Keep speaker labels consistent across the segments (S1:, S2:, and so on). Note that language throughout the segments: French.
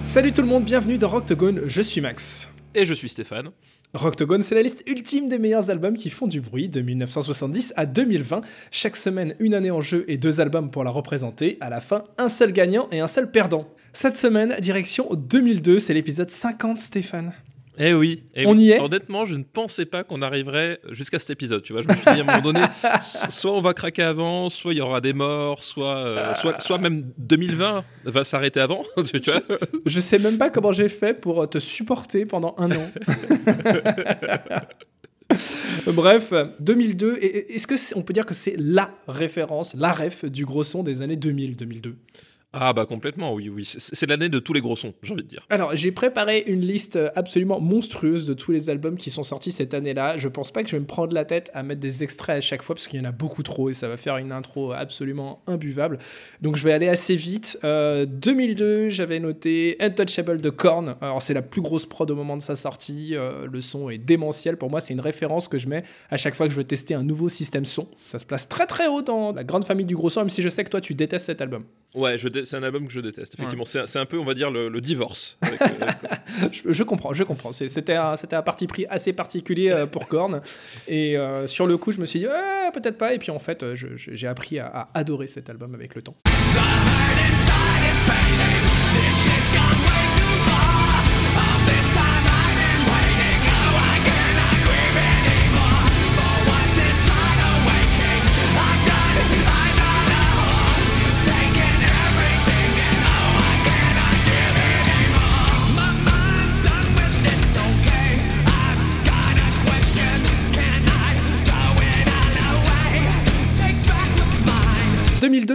S1: Salut tout le monde, bienvenue dans Rocktogone, je suis Max.
S2: Et je suis Stéphane.
S1: Rocktogone, c'est la liste ultime des meilleurs albums qui font du bruit de 1970 à 2020. Chaque semaine, une année en jeu et deux albums pour la représenter. À la fin, un seul gagnant et un seul perdant. Cette semaine, direction 2002, c'est l'épisode 50, Stéphane.
S2: Eh oui, eh
S1: On
S2: oui.
S1: y est
S2: Honnêtement, je ne pensais pas qu'on arriverait jusqu'à cet épisode. Tu vois, je me suis dit à un moment donné, so- soit on va craquer avant, soit il y aura des morts, soit, euh, soit, soit même 2020 va s'arrêter avant. tu vois
S1: Je sais même pas comment j'ai fait pour te supporter pendant un an. Bref, 2002, et- et- est-ce que on peut dire que c'est la référence, la ref du gros son des années 2000-2002
S2: Ah bah complètement, oui, oui. C'est l'année de tous les gros sons, j'ai envie de dire.
S1: Alors, j'ai préparé une liste absolument monstrueuse de tous les albums qui sont sortis cette année-là. Je pense pas que je vais me prendre la tête à mettre des extraits à chaque fois parce qu'il y en a beaucoup trop et ça va faire une intro absolument imbuvable. Donc, je vais aller assez vite. Euh, 2002, j'avais noté Untouchable de Korn. Alors, c'est la plus grosse prod au moment de sa sortie. Euh, le son est démentiel. Pour moi, c'est une référence que je mets à chaque fois que je veux tester un nouveau système son. Ça se place très très haut dans la grande famille du gros son, même si je sais que toi, tu détestes cet album.
S2: Ouais, je dé- c'est un album que je déteste, effectivement. C'est un- C'est un peu, on va dire, le, le divorce. avec, euh, avec-
S1: Je, je comprends, je comprends. C'est- C'était un, c'était un parti pris assez particulier euh, pour Korn. Et euh, sur le coup, je me suis dit, Ouais, peut-être pas. Et puis en fait, je- je- j'ai appris à, à adorer cet album avec le temps.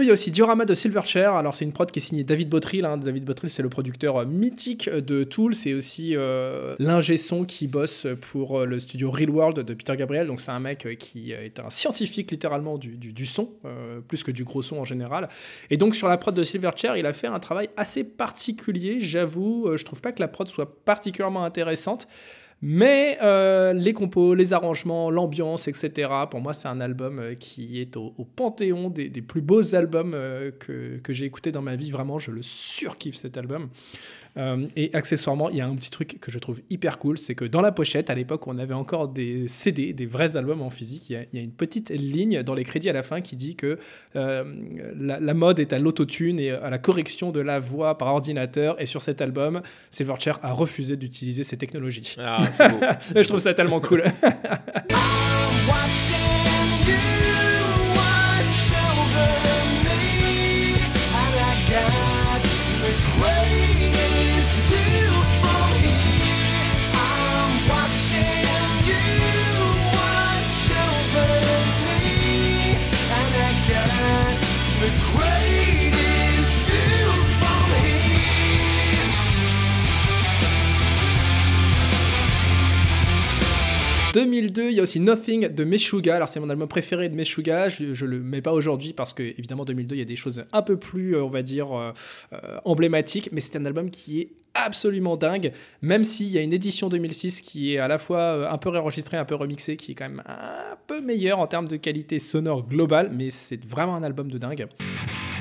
S1: En 2002, il y a aussi Diorama de Silverchair. Alors, c'est une prod qui est signée David Bottrill. hein. David Bottrill, c'est le producteur euh, mythique de Tool. C'est aussi euh, l'ingé son qui bosse pour euh, le studio Real World de Peter Gabriel. Donc, c'est un mec euh, qui est un scientifique littéralement du, du- son, plus que du gros son en général. Et donc, sur la prod de Silverchair, il a fait un travail assez particulier. J'avoue, je trouve pas que la prod soit particulièrement intéressante. Mais euh, les compos, les arrangements, l'ambiance, etc., pour moi, c'est un album euh, qui est au, panthéon des, plus beaux albums euh, que, j'ai écouté dans ma vie. Vraiment, je le surkiffe cet album. Euh, et accessoirement, il y a un petit truc que je trouve hyper cool, c'est que dans la pochette, à l'époque, on avait encore des CD, des vrais albums en physique. Il y a, il y a une petite ligne dans les crédits à la fin qui dit que euh, la, la mode est à l'autotune et à la correction de la voix par ordinateur. Et sur cet album, Silverchair a refusé d'utiliser ces technologies.
S2: Ah, c'est beau.
S1: Je trouve ça tellement cool. « 2002, il y a aussi Nothing de Meshuga. Alors, c'est mon album préféré de Meshuga. Je, je le mets pas aujourd'hui parce que, évidemment, 2002, il y a des choses un peu plus, euh, on va dire, euh, euh, emblématiques. Mais c'est un album qui est absolument dingue. Même s'il y a une édition 2006 qui est à la fois un peu réenregistrée, un peu remixée, qui est quand même un peu meilleure en termes de qualité sonore globale. Mais c'est vraiment un album de dingue. «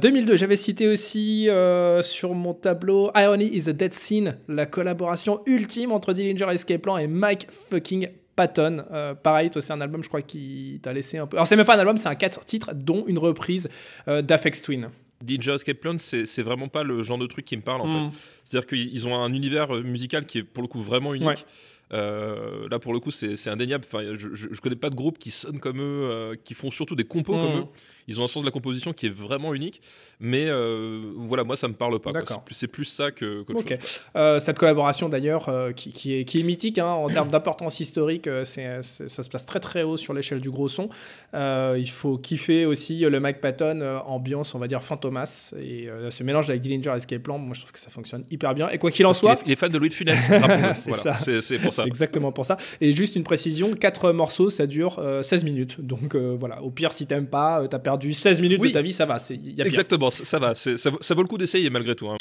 S1: 2002, j'avais cité aussi euh, sur mon tableau Irony is a Dead Scene, la collaboration ultime entre Dillinger Escape Plan et Mike fucking Patton. Euh, pareil, toi, c'est un album, je crois, qui t'a laissé un peu. Alors, c'est même pas un album, c'est un 4 titres, dont une reprise euh, d'Afex Twin.
S2: DJ Escape Plan, c'est vraiment pas le genre de truc qui me parle en
S1: Mm.
S2: fait. C'est-à-dire qu'ils ont un univers euh, musical qui est pour le coup vraiment unique.
S1: Ouais.
S2: Euh, là, pour le coup, c'est indéniable. Enfin, je, je, connais pas de groupe qui sonne comme eux, euh, qui font surtout des compos comme mmh. eux. Ils ont un sens de la composition qui est vraiment unique. Mais euh, voilà, moi, ça me parle pas. C'est plus, ça que.
S1: cette collaboration, d'ailleurs, qui, est, qui est mythique hein, en termes d'importance historique, ça se passe très très haut sur l'échelle du gros son. il faut kiffer aussi le Mike Patton, ambiance, on va dire, fantomas. Et ce mélange avec Dillinger Escape Plan, moi, je trouve que ça fonctionne hyper bien. Et quoi qu'il en soit.
S2: Il est, fan de Louis de Funès. c'est ça. C'est pour ça.
S1: C'est exactement pour ça. Et juste une précision, 4 morceaux, ça dure 16 euh, minutes. Donc euh, voilà, au pire, si t'aimes pas, euh, t'as perdu 16 minutes de ta vie, ça va. Y a
S2: Exactement, ça, va. Ça, ça, vaut le coup d'essayer malgré tout. Hein.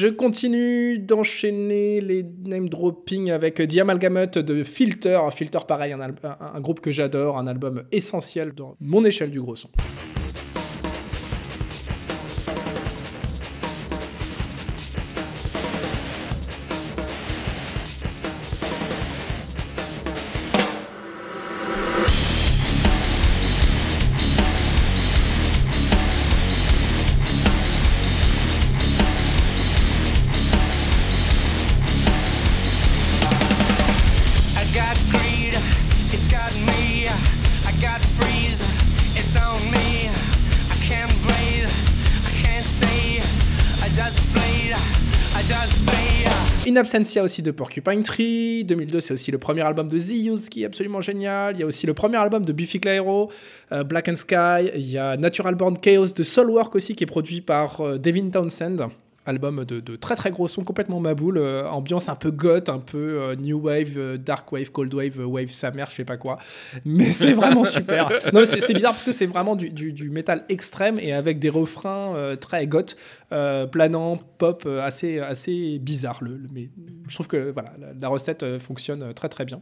S1: Je continue d'enchaîner les name dropping avec The Amalgamut de Filter. Filter, pareil, un groupe que j'adore, un album essentiel dans mon échelle du gros son. 'Absentia' aussi de Porcupine Tree. 2002, c'est aussi le premier album de The qui est absolument génial. Il y a aussi le premier album de Biffy Clyro, euh, Black and Sky. Il y a Natural Born Chaos de Soulwork aussi, qui est produit par euh, Devin Townsend album de, très très gros son, complètement maboule, euh, ambiance un peu goth, un peu euh, new wave, euh, dark wave, cold wave, wave sa mère, je sais pas quoi. Mais c'est vraiment super. Non, c'est bizarre parce que c'est vraiment du, du, métal extrême et avec des refrains très goth, planant, pop, assez, assez bizarre. Le, mais je trouve que voilà, la, recette fonctionne très très bien.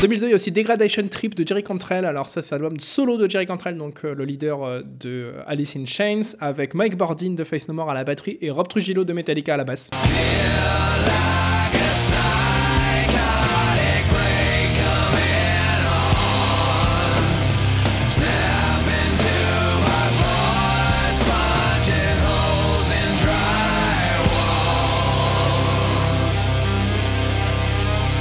S1: 2002, il y a aussi Degradation Trip de Jerry Cantrell. Alors ça, c'est l'album solo de Jerry Cantrell, donc euh, le leader euh, de Alice in Chains, avec Mike Bordin de Face No More à la batterie et Rob Trujillo de Metallica à la basse.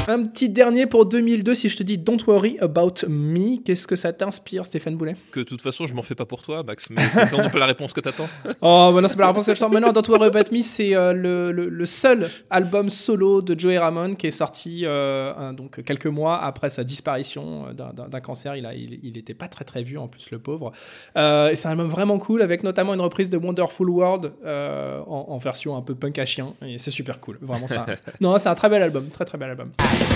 S1: Un petit dernier pour 2002, si je te dis Don't worry about me, qu'est-ce que ça t'inspire, Stéphane Boulet?
S2: Que de toute façon, je m'en fais pas pour toi, Max, mais c'est un peu la réponse que t'attends.
S1: oh, bah non, c'est pas la réponse que j'attends. Mais non, Don't worry about me, c'est euh, le, le, seul album solo de Joey Ramone qui est sorti euh, donc quelques mois après sa disparition euh, d'un cancer. Il, a, il, était pas très très vu en plus, le pauvre. et c'est un album vraiment cool avec notamment une reprise de Wonderful World en, version un peu punk à chien. Et c'est super cool, vraiment ça. non, c'est un très bel album, très très bel album. «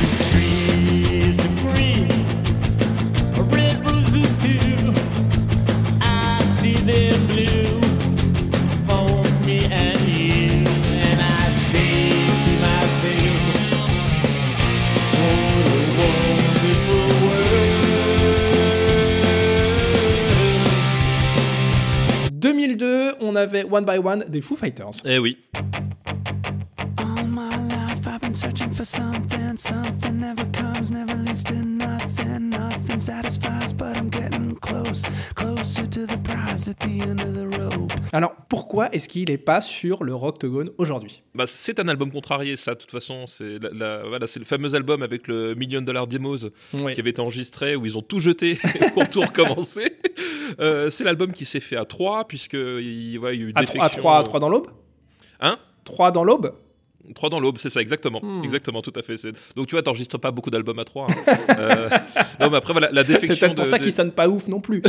S1: 2002, on avait One by One des Foo Fighters.
S2: Eh oui.
S1: Searching for something, something never comes, never leads to nothing, nothing satisfies, but I'm getting close, closer to the prize at the end of the rope. Alors, pourquoi est-ce qu'il n'est pas sur le Rocktogone aujourd'hui?
S2: Bah, C'est un album contrarié, ça, de toute façon. C'est voilà, c'est le fameux album avec le Million Dollar Demos qui avait été enregistré, où ils ont tout jeté pour tout recommencer. Euh, c'est l'album qui s'est fait à 3, puisqu'il il y a eu
S1: des À 3, à 3 dans l'aube?
S2: Hein?
S1: 3 dans l'aube?
S2: 3 dans l'aube, c'est ça, exactement. Hmm. Exactement, tout à fait. Donc tu vois, t'enregistres pas beaucoup d'albums à 3. Hein. Euh, non, mais après, voilà, la défection.
S1: C'est pour ça qu'il sonne pas ouf non plus.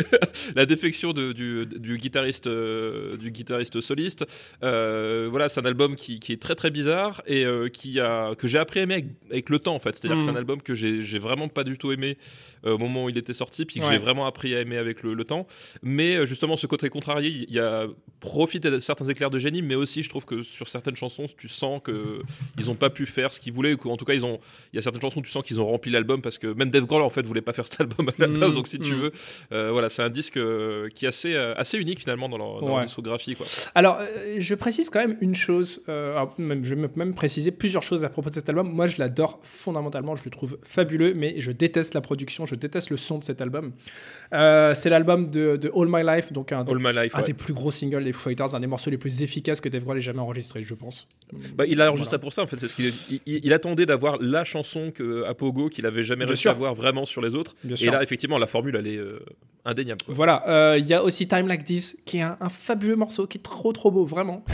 S2: la défection de, du, du, guitariste, euh, du guitariste soliste. Euh, voilà, c'est un album qui, qui, est très très bizarre et euh, qui a, que j'ai appris à aimer avec, le temps en fait. C'est-à-dire que c'est un mm. album que j'ai vraiment pas du tout aimé au moment où il était sorti, puis que j'ai vraiment appris à aimer avec le, le, temps. Mais justement, ce côté contrarié, il y a profité de certains éclairs de génie, mais aussi je trouve que sur certaines chansons, tu sens que ils ont pas pu faire ce qu'ils voulaient, ou en tout cas, ils ont, il y a certaines chansons, tu sens qu'ils ont rempli l'album parce que même Dave Grohl en fait voulait pas faire cet album à la place. Mm. donc si tu mm. veux, voilà, c'est un disque qui est assez, assez unique finalement dans leur, discographie. Quoi.
S1: Alors, euh, je précise quand même une chose, euh, même, je vais même préciser plusieurs choses à propos de cet album. Moi, je l'adore fondamentalement, je le trouve fabuleux, mais je déteste la production, je déteste le son de cet album. Euh, c'est l'album de, de, All My Life, donc un,
S2: All My Life,
S1: un des plus gros singles des Foo Fighters, un des morceaux les plus efficaces que Dave Grohl ait jamais enregistré, je pense.
S2: Bah, il a enregistré pour ça, en fait. C'est ce qu'il il, attendait d'avoir la chanson que, à Pogo qu'il avait jamais réussi à avoir vraiment sur les autres. et là, effectivement, la formule, elle est indéniable.
S1: Voilà. Il y a aussi Time Like This, qui est un, un fabuleux morceau, qui est trop trop beau, vraiment.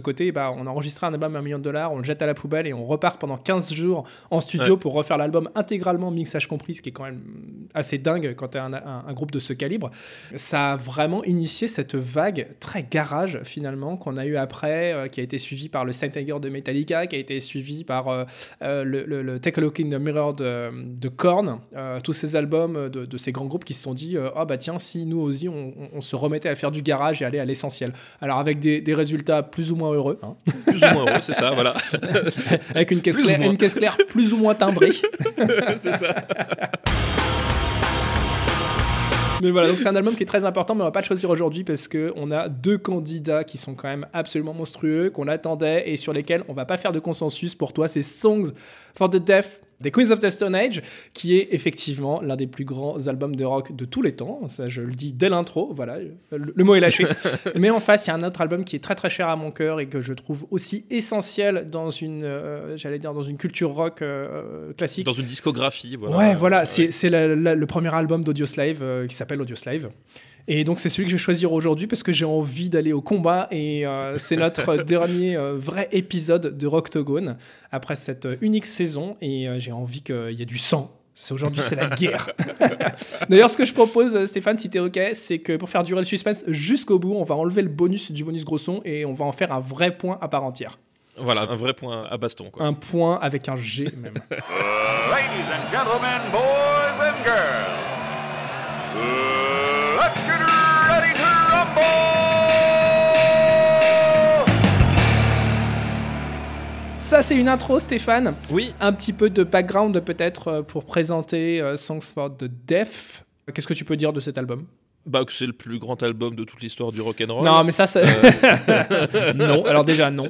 S1: Ce côté, bah, on enregistre un album à un million de dollars, on le jette à la poubelle et on repart pendant 15 jours en studio pour refaire l'album intégralement, mixage compris, ce qui est quand même assez dingue quand tu as un, groupe de ce calibre. Ça a vraiment initié cette vague très garage finalement qu'on a eu après, euh, qui a été suivie par le Saint Tiger de Metallica, qui a été suivi par euh, euh, le, Take a Look in the Mirror de, de Korn, tous ces albums de, ces grands groupes qui se sont dit oh bah tiens, si nous aussi on, se remettait à faire du garage et aller à l'essentiel. Alors avec des, des résultats plus ou moins heureux. Hein.
S2: Plus ou moins heureux, c'est ça, voilà.
S1: Avec une caisse, claire, une caisse claire plus ou moins timbrée. c'est ça. Mais voilà, donc c'est un album qui est très important, mais on va pas le choisir aujourd'hui parce qu'on a deux candidats qui sont quand même absolument monstrueux, qu'on attendait et sur lesquels on va pas faire de consensus. Pour toi, c'est Songs for the Deaf des Queens of the Stone Age, qui est effectivement l'un des plus grands albums de rock de tous les temps. Ça, je le dis dès l'intro, voilà, le, mot est lâché. Mais en face, il y a un autre album qui est très très cher à mon cœur et que je trouve aussi essentiel dans une, euh, j'allais dire, dans une culture rock euh, classique.
S2: Dans une discographie, voilà.
S1: Ouais, voilà, c'est le premier album d'Audioslave euh, qui s'appelle Audioslave. Et donc c'est celui que je vais choisir aujourd'hui parce que j'ai envie d'aller au combat et euh, c'est notre dernier euh, vrai épisode de Rocktogone après cette euh, unique saison et j'ai envie qu'il y ait du sang. Aujourd'hui, c'est la guerre. D'ailleurs, ce que je propose, Stéphane, si t'es OK, c'est que pour faire durer le suspense jusqu'au bout, on va enlever le bonus du bonus gros son et on va en faire un vrai point à part entière.
S2: Voilà, un vrai point à baston. Quoi.
S1: Un point avec un G même.
S3: Ladies and gentlemen, boys and girls. Let's get!
S1: Ça, c'est une intro, Stéphane.
S2: Oui.
S1: Un petit peu de background, peut-être, euh, pour présenter euh, Songs for the Deaf. Qu'est-ce que tu peux dire de cet album?
S2: Bah, que c'est le plus grand album de toute l'histoire du rock and roll.
S1: Non, mais ça, ça... Euh. non. Alors déjà non.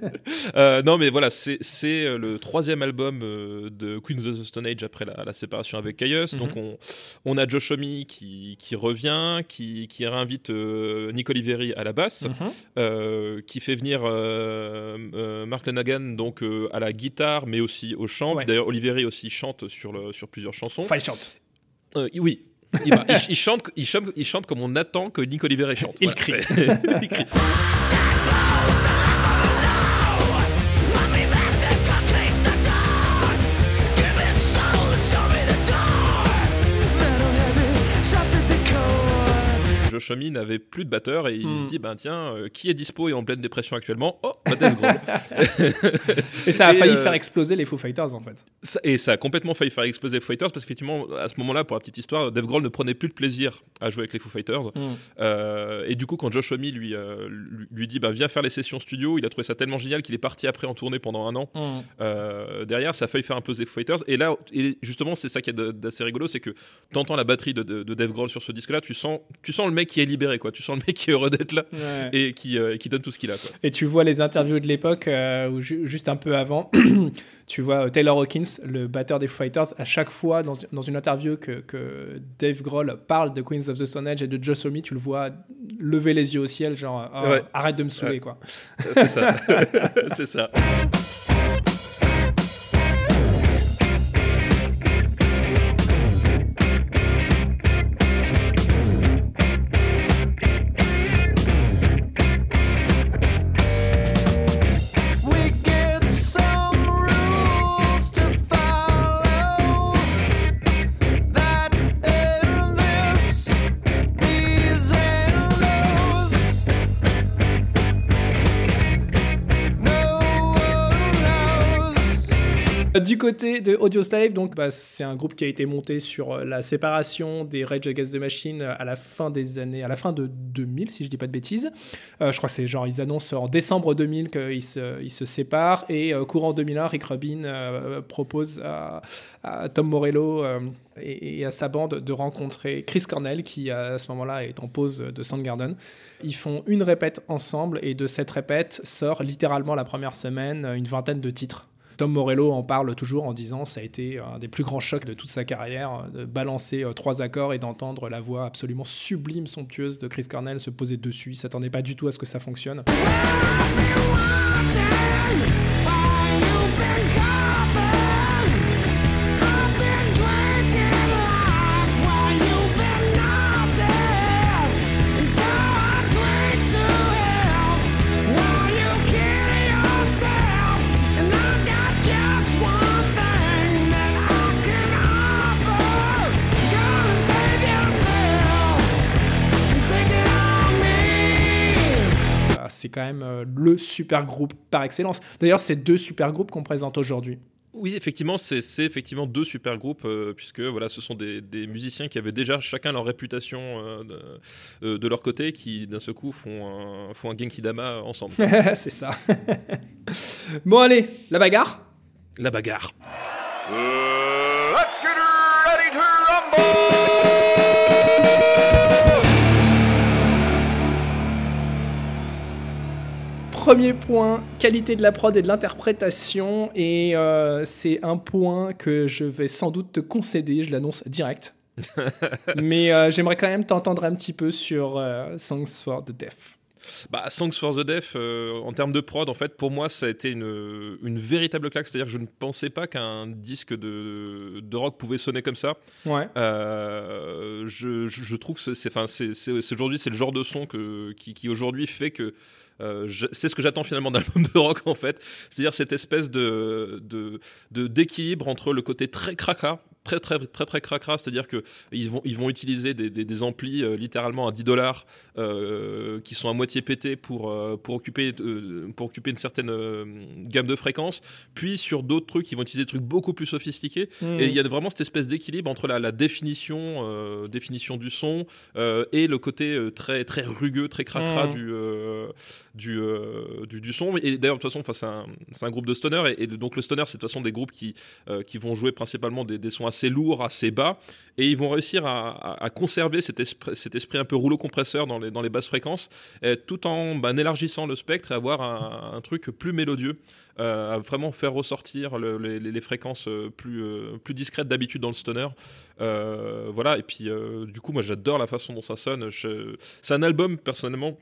S2: euh, non, mais voilà, c'est euh, le troisième album de Queens of the Stone Age après la, la séparation avec Caius. Donc mhm. on, on a Josh Homme qui, qui revient, qui, qui réinvite euh, Nick Oliveri à la basse, mhm. qui fait venir Mark Lanagan donc à la guitare, mais aussi au chant. D'ailleurs, Oliveri aussi chante sur le, sur plusieurs chansons.
S1: Enfin, il chante.
S2: oui, il, il, chante, il, chante, il chante comme on attend que Nick Oliver chante.
S1: Il crie. il crie.
S2: Shomi n'avait plus de batteur et il se hmm. dit ben tiens euh, qui est dispo et en pleine dépression actuellement? Oh Dave
S1: et ça a failli euh, faire exploser les Foo Fighters en fait
S2: et ça a complètement failli faire exploser les Foo Fighters parce qu'effectivement à ce moment-là pour la petite histoire Dave Grohl ne prenait plus de plaisir à jouer avec les Foo Fighters hmm. euh, et du coup quand Josh Homme lui, lui dit ben viens faire les sessions studio il a trouvé ça tellement génial qu'il est parti après en tournée pendant un an hmm. derrière ça a failli faire imploser les Foo Fighters et là et justement c'est ça qui est d'assez rigolo c'est que t'entends la batterie de, de, Dave Grohl sur ce disque là tu sens tu sens le mec qui est libéré, quoi. Tu sens le mec qui est heureux d'être là et qui, qui donne tout ce qu'il a.
S1: Et tu vois les interviews de l'époque, où juste un peu avant, tu vois Taylor Hawkins, le batteur des Foo Fighters, à chaque fois dans, dans une interview que, que, Dave Grohl parle de Queens of the Stone Age et de Joe tu le vois lever les yeux au ciel, genre oh, arrête de me saouler, quoi.
S2: C'est ça. C'est ça.
S1: Du côté de Audio Slave, donc bah, c'est un groupe qui a été monté sur euh, la séparation des Rage Against the Machine euh, à la fin des années, à la fin de 2000 si je dis pas de bêtises. Euh, je crois que c'est genre ils annoncent en décembre 2000 qu'ils se, se séparent et courant 2001 Rick Rubin propose à, Tom Morello et, à sa bande de rencontrer Chris Cornell qui à ce moment-là est en pause de Soundgarden. Ils font une répète ensemble et de cette répète sort littéralement la première semaine une vingtaine de titres. Tom Morello en parle toujours en disant ça a été un des plus grands chocs de toute sa carrière, de balancer euh, trois accords et d'entendre la voix absolument sublime, somptueuse de Chris Cornell se poser dessus. Il s'attendait pas du tout à ce que ça fonctionne. Quand même euh, le super groupe par excellence. D'ailleurs, c'est deux super groupes qu'on présente aujourd'hui.
S2: Oui, effectivement, c'est effectivement deux super groupes, euh, puisque voilà, ce sont des, musiciens qui avaient déjà chacun leur réputation euh, de, leur côté, qui d'un seul coup font un, font un Genki Dama ensemble.
S1: c'est ça. bon, allez, la bagarre
S2: La bagarre.
S3: let's get ready to rumble
S1: Premier point, qualité de la prod et de l'interprétation. Et euh, c'est un point que je vais sans doute te concéder, je l'annonce direct. Mais euh, j'aimerais quand même t'entendre un petit peu sur euh, Songs for the Deaf.
S2: Bah, Songs for the Deaf, en termes de prod, en fait, pour moi, ça a été une, une véritable claque. C'est-à-dire que je ne pensais pas qu'un disque de, de, rock pouvait sonner comme ça.
S1: Ouais.
S2: je, je, trouve que c'est, c'est, aujourd'hui, c'est le genre de son que, qui, qui aujourd'hui fait que euh, c'est ce que j'attends finalement d'un album de rock en fait. C'est-à-dire cette espèce de d'équilibre entre le côté très cracra très très très très cracra, c'est-à-dire que ils vont ils vont utiliser des, des, amplis euh, littéralement à 10 dollars euh, qui sont à moitié pétés pour pour occuper pour occuper une certaine gamme de fréquences, puis sur d'autres trucs ils vont utiliser des trucs beaucoup plus sophistiqués mmh. et il y a vraiment cette espèce d'équilibre entre la, la définition définition du son et le côté très très rugueux, très cracra mmh. du euh, du, du, son. Et d'ailleurs, de toute façon, c'est un, groupe de stoner. Et, donc, le stoner, c'est de toute façon des groupes qui, euh, qui vont jouer principalement des, sons assez lourds, assez bas. Et ils vont réussir à, conserver cet esprit, un peu rouleau compresseur dans les, basses fréquences, tout en bah, élargissant le spectre et avoir un, truc plus mélodieux. Euh, à vraiment faire ressortir les, fréquences plus, plus discrètes d'habitude dans le stoner. voilà, et puis du coup, moi j'adore la façon dont ça sonne. C'est un album, personnellement,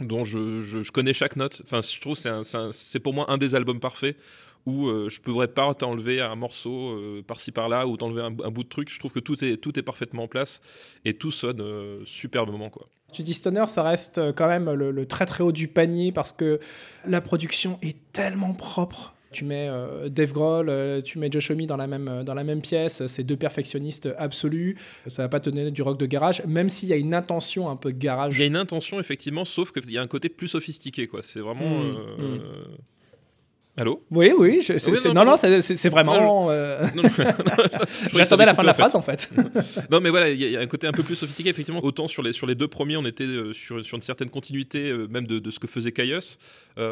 S2: dont je, je, connais chaque note. Enfin, je trouve c'est c'est pour moi un des albums parfaits où euh, je ne pourrais pas t'enlever un morceau euh, par-ci par-là ou t'enlever un, bout de truc. Je trouve que tout est, tout est parfaitement en place et tout sonne euh, superbement. Quoi.
S1: Tu dis Stoner, ça reste quand même le, très très haut du panier parce que la production est tellement propre. Tu mets Dave Grohl, tu mets Josh Homme dans la même, dans la même pièce, c'est deux perfectionnistes absolus. Ça va pas tenir du rock de garage, même s'il y a une intention un peu de garage.
S2: Il y a une intention, effectivement, sauf qu'il y a un côté plus sophistiqué. quoi. C'est vraiment. Mmh, mmh. Allô?
S1: Oui, oui, non, non, c'est vraiment. Euh, J'attendais la fin de la phrase en fait.
S2: non, mais voilà, il y, a un côté un peu plus sophistiqué, effectivement. Autant sur les, sur les deux premiers, on était euh, sur, sur une certaine continuité, euh, même de, de, ce que faisait Caius.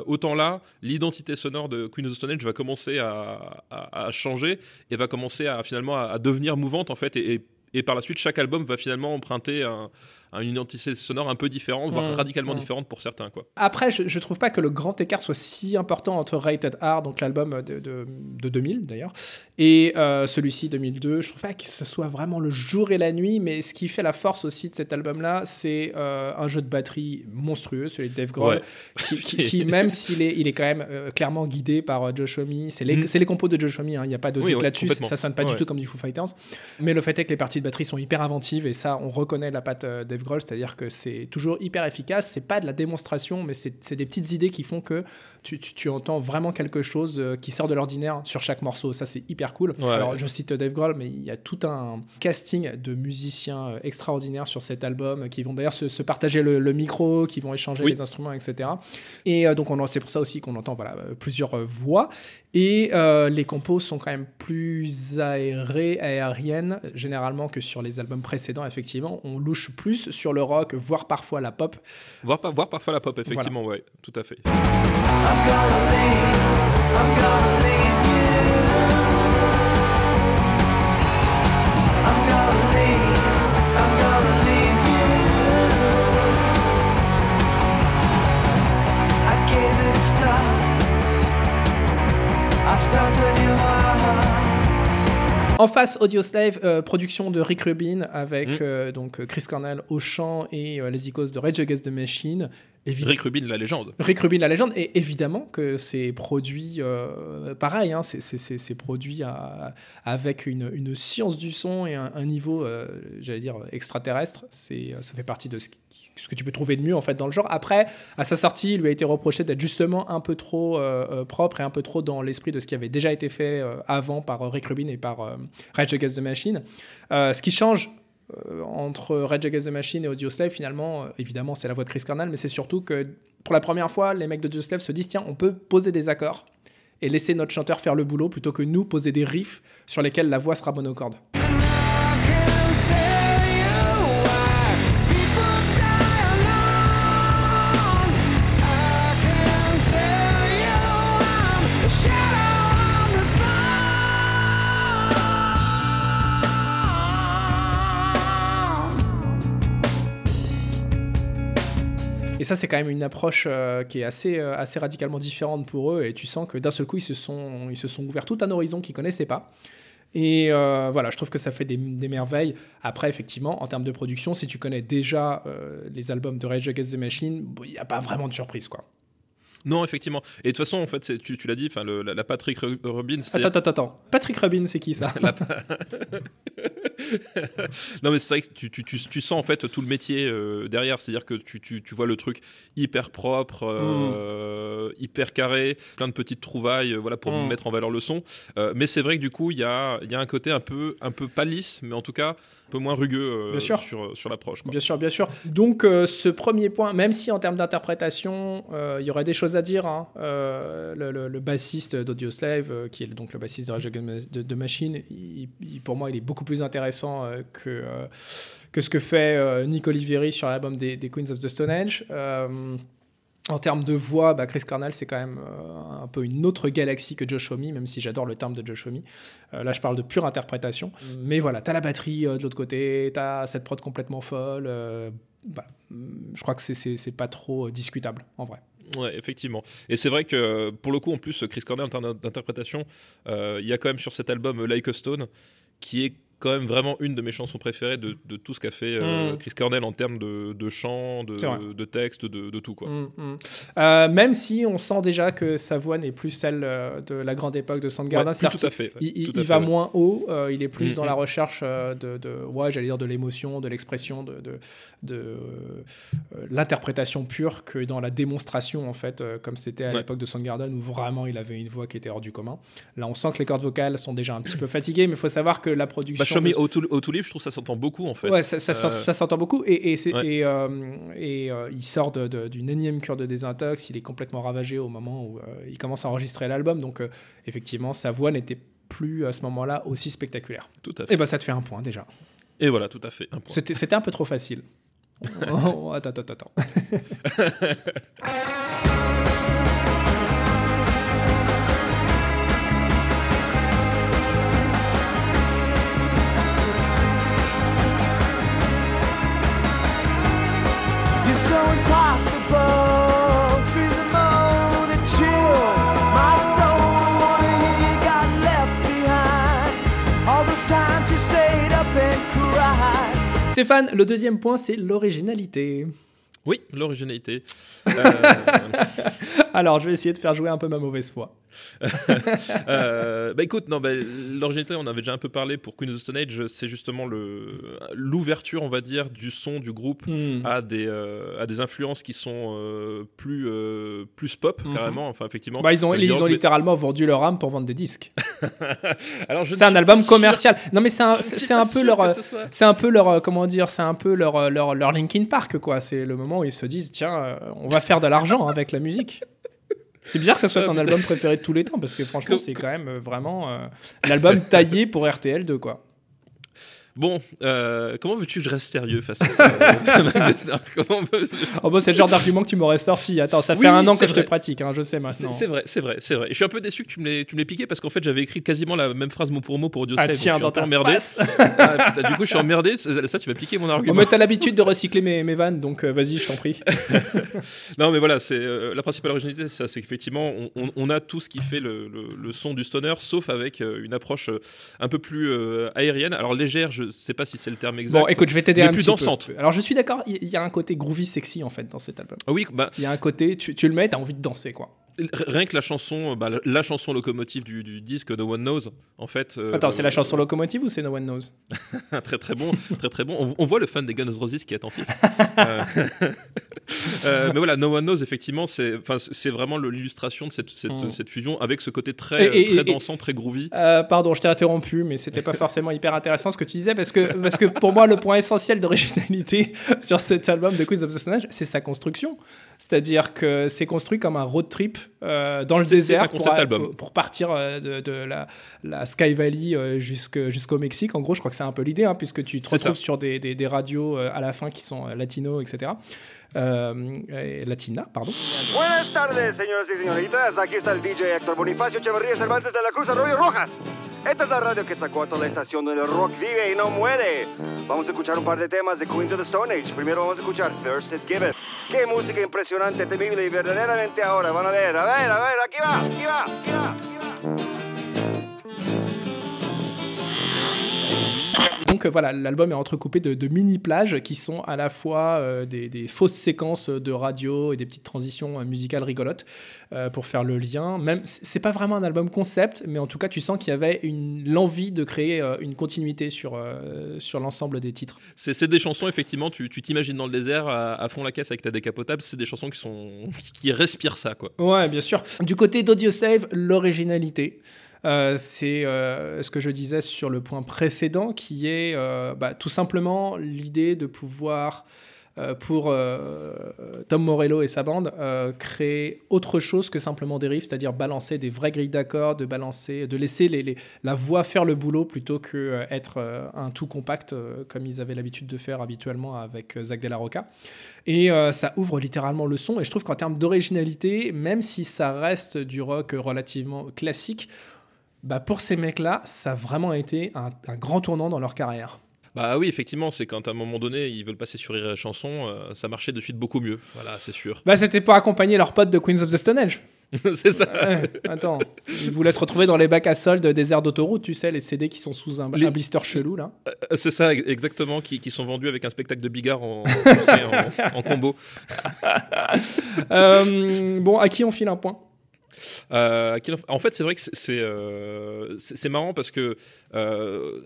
S2: autant là, l'identité sonore de Queen of the Stone Age va commencer à, à, changer et va commencer à finalement à, devenir mouvante en fait. Et, et, par la suite, chaque album va finalement emprunter un, une identité sonore un peu différente, voire radicalement différente pour certains. Quoi.
S1: Après, je, je trouve pas que le grand écart soit si important entre Rated R, donc l'album de, de, 2000 d'ailleurs, et euh, celui-ci 2002. Je trouve pas que ce soit vraiment le jour et la nuit, mais ce qui fait la force aussi de cet album-là, c'est euh, un jeu de batterie monstrueux, celui de Dave Grohl, qui, même s'il est, il est quand même euh, clairement guidé par Josh Homme, c'est les, mm. les, compos de Josh Homme, hein, il n'y a pas de doute là-dessus, ça sonne pas du tout comme du Foo Fighters, mais le fait est que les parties de batterie sont hyper inventives et ça, on reconnaît la patte Dave Grohl, c'est-à-dire que c'est toujours hyper efficace, c'est pas de la démonstration, mais c'est des petites idées qui font que tu, tu, entends vraiment quelque chose euh, qui sort de l'ordinaire sur chaque morceau. Ça, c'est hyper cool. Alors, je cite Dave Grohl, mais il y a tout un casting de musiciens euh, extraordinaires sur cet album qui vont d'ailleurs se, partager le, micro, qui vont échanger les instruments, etc. Et euh, donc, c'est pour ça aussi qu'on entend voilà, plusieurs voix. Et les compos sont quand même plus aérées, aériennes, généralement, que sur les albums précédents, effectivement. On louche plus sur le rock, voire parfois la pop.
S2: Voire, voire parfois la pop, effectivement, ouais, tout à fait.
S4: I'm gonna leave, I'm gonna leave
S1: En face, Audio Slave, euh, production de Rick Rubin avec mm. euh, donc Chris Cornell au chant et euh, les icônes de Rage Against the Machine.
S2: Rick Rubin, la légende.
S1: Rick Rubin, la légende. Et évidemment que c'est produit pareil, hein, c'est produit avec une, une, science du son et un, niveau, j'allais dire, extraterrestre. Ça fait partie de ce, ce, que tu peux trouver de mieux en fait dans le genre. Après, à sa sortie, il lui a été reproché d'être justement un peu trop propre et un peu trop dans l'esprit de ce qui avait déjà été fait avant par Rick Rubin et par Rage Against the Machine. Euh, ce qui change euh, entre Rage Against the Machine et Audioslave, finalement, euh, évidemment, c'est la voix de Chris Cornell, mais c'est surtout que pour la première fois, les mecs d'Audioslave se disent tiens, on peut poser des accords et laisser notre chanteur faire le boulot plutôt que nous poser des riffs sur lesquels la voix sera monocorde. Ça, c'est quand même une approche euh, qui est assez, euh, assez radicalement différente pour eux. Et tu sens que d'un seul coup, ils se sont, ils se sont ouverts tout un horizon qu'ils connaissaient pas. Et euh, voilà, je trouve que ça fait des, merveilles. Après, effectivement, en termes de production, si tu connais déjà les albums de Rage Against the Machine, il n'y a pas vraiment de surprise, quoi.
S2: Non, effectivement. Et de toute façon, en fait, tu, tu l'as dit, enfin, la, la, Patrick Robin.
S1: Attends, attends, attends. Patrick Robin, c'est qui ça?
S2: Non, mais c'est vrai que tu, tu, tu, sens en fait tout le métier euh, derrière. C'est-à-dire que tu, tu, vois le truc hyper propre, euh, mm. hyper carré, plein de petites trouvailles, voilà, pour mm. mettre en valeur le son. Euh, mais c'est vrai que du coup, il y a, y a un côté un peu, un peu pas lisse, mais en tout cas peu moins rugueux sur, sur l'approche.
S1: Bien sûr, bien sûr. Donc, ce premier point, même si en termes d'interprétation, il y aurait des choses à dire. Hein. Euh, le, bassiste d'Audioslave, euh, qui est donc le bassiste de Rage de, Machine, pour moi, il est beaucoup plus intéressant euh, que, que ce que fait Nick Oliveri sur l'album des, Queens of the Stone Age. En termes de voix, bah, Chris Cornell, c'est quand même un peu une autre galaxie que Josh Homme, même si j'adore le terme de Josh Homme. là, je parle de pure interprétation. Mm. Mais voilà, t'as la batterie de l'autre côté, t'as cette prod complètement folle. Bah, je crois que c'est pas trop discutable, en vrai.
S2: Ouais, effectivement. Et c'est vrai que pour le coup, en plus, Chris Cornell, en termes d'interprétation, euh, il y a quand même sur cet album Like a Stone, qui est quand même vraiment une de mes chansons préférées de, de tout ce qu'a fait euh, mm. Chris Cornell en termes de, de chant, de, de texte, de, tout. Quoi. Mm,
S1: mm. Euh, même si on sent déjà que sa voix n'est plus celle euh, de la grande époque de Soundgarden.
S2: Ouais, tout à fait.
S1: Il, va moins haut, il est plus dans la recherche de, ouais, j'allais dire de l'émotion, de l'expression, de, de, l'interprétation pure que dans la démonstration, en fait, comme c'était à l'époque de Soundgarden où vraiment il avait une voix qui était hors du commun. Là, on sent que les cordes vocales sont déjà un petit peu fatiguées, mais il faut savoir que la production. Bah,
S2: Show Me How to, Live, je trouve ça s'entend beaucoup en fait.
S1: Ouais, ça, ça, euh, s'entend beaucoup et, et, et, euh, et euh, il sort d'une énième cure de désintox, il est complètement ravagé au moment où il commence à enregistrer l'album, donc effectivement sa voix n'était plus à ce moment-là aussi spectaculaire.
S2: Tout à fait.
S1: Et bah ça te fait un point déjà.
S2: Et voilà, tout à fait.
S1: C'était un peu trop facile. oh, attends, attends, attends. Stéphane, le deuxième point, c'est l'originalité.
S2: Oui, l'originalité.
S1: Euh, Alors, je vais essayer de faire jouer un peu ma mauvaise foi.
S2: Euh, bah écoute, non, bah, l'originalité, on avait déjà un peu parlé pour Queen of the Stone Age, c'est justement le l'ouverture, on va dire, du son du groupe
S1: Hmm.
S2: à des euh, à des influences qui sont euh, plus plus pop carrément. Enfin, effectivement.
S1: Bah, ils ont, ils ont
S2: mais-
S1: littéralement vendu leur âme pour vendre des disques.
S2: Alors, je
S1: C'est un album
S2: sûr-
S1: commercial. Non, mais c'est un, c'est un peu leur.
S2: ce
S1: C'est un peu leur, comment dire, c'est un peu leur, leur, leur Linkin Park, quoi. C'est le moment où ils se disent, tiens, on va faire de l'argent avec la musique. C'est bizarre que ça soit
S2: Ah,
S1: ton album préféré de tous les temps, parce que franchement, c'est quand même euh, vraiment euh, l'album taillé pour RTL2, quoi.
S2: Bon, euh, comment veux-tu que je reste sérieux face à ça euh, Comment veux-
S1: Oh, bah, c'est le genre d'argument que tu m'aurais sorti. Attends, ça fait
S2: Oui,
S1: un an que je te pratique, hein, je sais maintenant.
S2: c'est vrai, c'est vrai, c'est vrai. Et je suis un peu déçu que tu me l'aies, piqué parce qu'en fait j'avais écrit quasiment la même phrase mot pour mot pour Audio
S1: Ah, tiens, dans ta
S2: emmerdé. Ah, putain, du coup je suis emmerdé. Ça, ça, tu m'as piqué mon
S1: Oh,
S2: argument.
S1: mais t'as l'habitude de recycler mes, mes vannes, donc euh, vas-y, je t'en prie.
S2: Non, mais voilà, c'est euh, la principale originalité, c'est ça, c'est qu'effectivement, on, on- on a tout ce qui fait le, le- le son du stoner, sauf avec une approche un peu plus aérienne. Alors légère, je sais pas si c'est le terme exact.
S1: Bon, écoute, je vais t'aider un
S2: plus
S1: petit
S2: dansante.
S1: peu. Alors, je suis d'accord, il y, y a un côté groovy sexy, en fait, dans cet album.
S2: Ah oui, bah,
S1: Il y a un côté, tu, tu le mets, t'as envie de danser, quoi.
S2: Rien que la chanson, euh, bah, la, la chanson locomotive du, du disque No One Knows, en fait. euh,
S1: Attends, c'est la chanson locomotive ou c'est No One Knows?
S2: Très très bon, très très bon. On, on voit le fan des Guns Roses qui est attentif. Euh, euh, mais voilà, No One Knows, effectivement, c'est, vraiment l'illustration de cette, cette,
S1: Mm.
S2: cette fusion avec ce côté très,
S1: Et- et-
S2: très
S1: et-
S2: dansant, très groovy.
S1: Pardon, je t'ai interrompu, mais c'était pas forcément hyper intéressant ce que tu disais parce que, parce que pour moi, le point essentiel d'originalité sur cet album de Quiz of the Stone Age, c'est sa construction. C'est-à-dire que c'est construit comme un road trip euh, dans le désert pour,
S2: album.
S1: pour- pour partir euh, de, de la, la Sky Valley euh, jusqu'au Mexique. En gros, je crois que c'est un peu l'idée, hein, puisque tu te retrouves
S2: ça.
S1: sur des, des- des radios à la fin qui sont euh, latino, etc. Et latina, pardon.
S3: Buenas tardes, señoras y señoritas. Aquí está el DJ Héctor Bonifacio Echeverría Cervantes de la Cruz Arroyo Rojas. Esta es la radio Quetzalcoatl, la estación donde el rock vive y no muere. Vamos a escuchar un par de temas de Queens of the Stone Age. Primero vamos a escuchar First It Give It. Qué música impresionante, temible y verdaderamente ahora. Van a ver, a ver, a ver, aquí va, aquí va, aquí va, aquí va.
S1: Donc euh, voilà, l'album est entrecoupé de, de mini-plages qui sont à la fois euh, des, des fausses séquences de radio et des petites transitions euh, musicales rigolotes pour faire le lien. Même c'est pas vraiment un album concept, mais en tout cas tu sens qu'il y avait une- l'envie de créer une continuité sur, sur l'ensemble des titres.
S2: C'est, c'est des chansons, effectivement, tu, tu t'imagines dans le désert à, à fond la caisse avec ta décapotable. C'est des chansons qui sont qui respirent ça, quoi.
S1: Ouais, bien sûr. Du côté d'Audio Save, l'originalité. Euh, c'est euh, ce que je disais sur le point précédent, qui est euh, bah, tout simplement l'idée de pouvoir, pour Tom Morello et sa bande, créer autre chose que simplement des riffs, c'est-à-dire balancer des vraies grilles d'accords, de balancer, de laisser la voix faire le boulot plutôt que être un tout compact comme ils avaient l'habitude de faire habituellement avec Zach De La Rocca. Et ça ouvre littéralement le son. Et je trouve qu'en termes d'originalité, même si ça reste du rock relativement classique, bah pour ces mecs-là, ça a vraiment été un, un grand tournant dans leur carrière.
S2: Bah oui, effectivement, c'est quand à un moment donné, ils veulent passer sur Rire et Chanson, euh, ça marchait de suite beaucoup mieux. Voilà, c'est sûr.
S1: Bah c'était pour accompagner leurs potes de Queens of the Stone Age.
S2: c'est ça.
S1: Attends, ils vous laissent retrouver dans les bacs à soldes des aires d'autoroute, tu sais, les CD qui sont sous un,
S2: Les-
S1: un blister chelou là.
S2: Euh, C'est ça, ex- exactement, qui, qui sont vendus avec un spectacle de Bigard en, en, en combo.
S1: Euh, bon, à qui on file un point?
S2: Euh, en- fait, c'est vrai que c'est- euh, marrant parce que euh,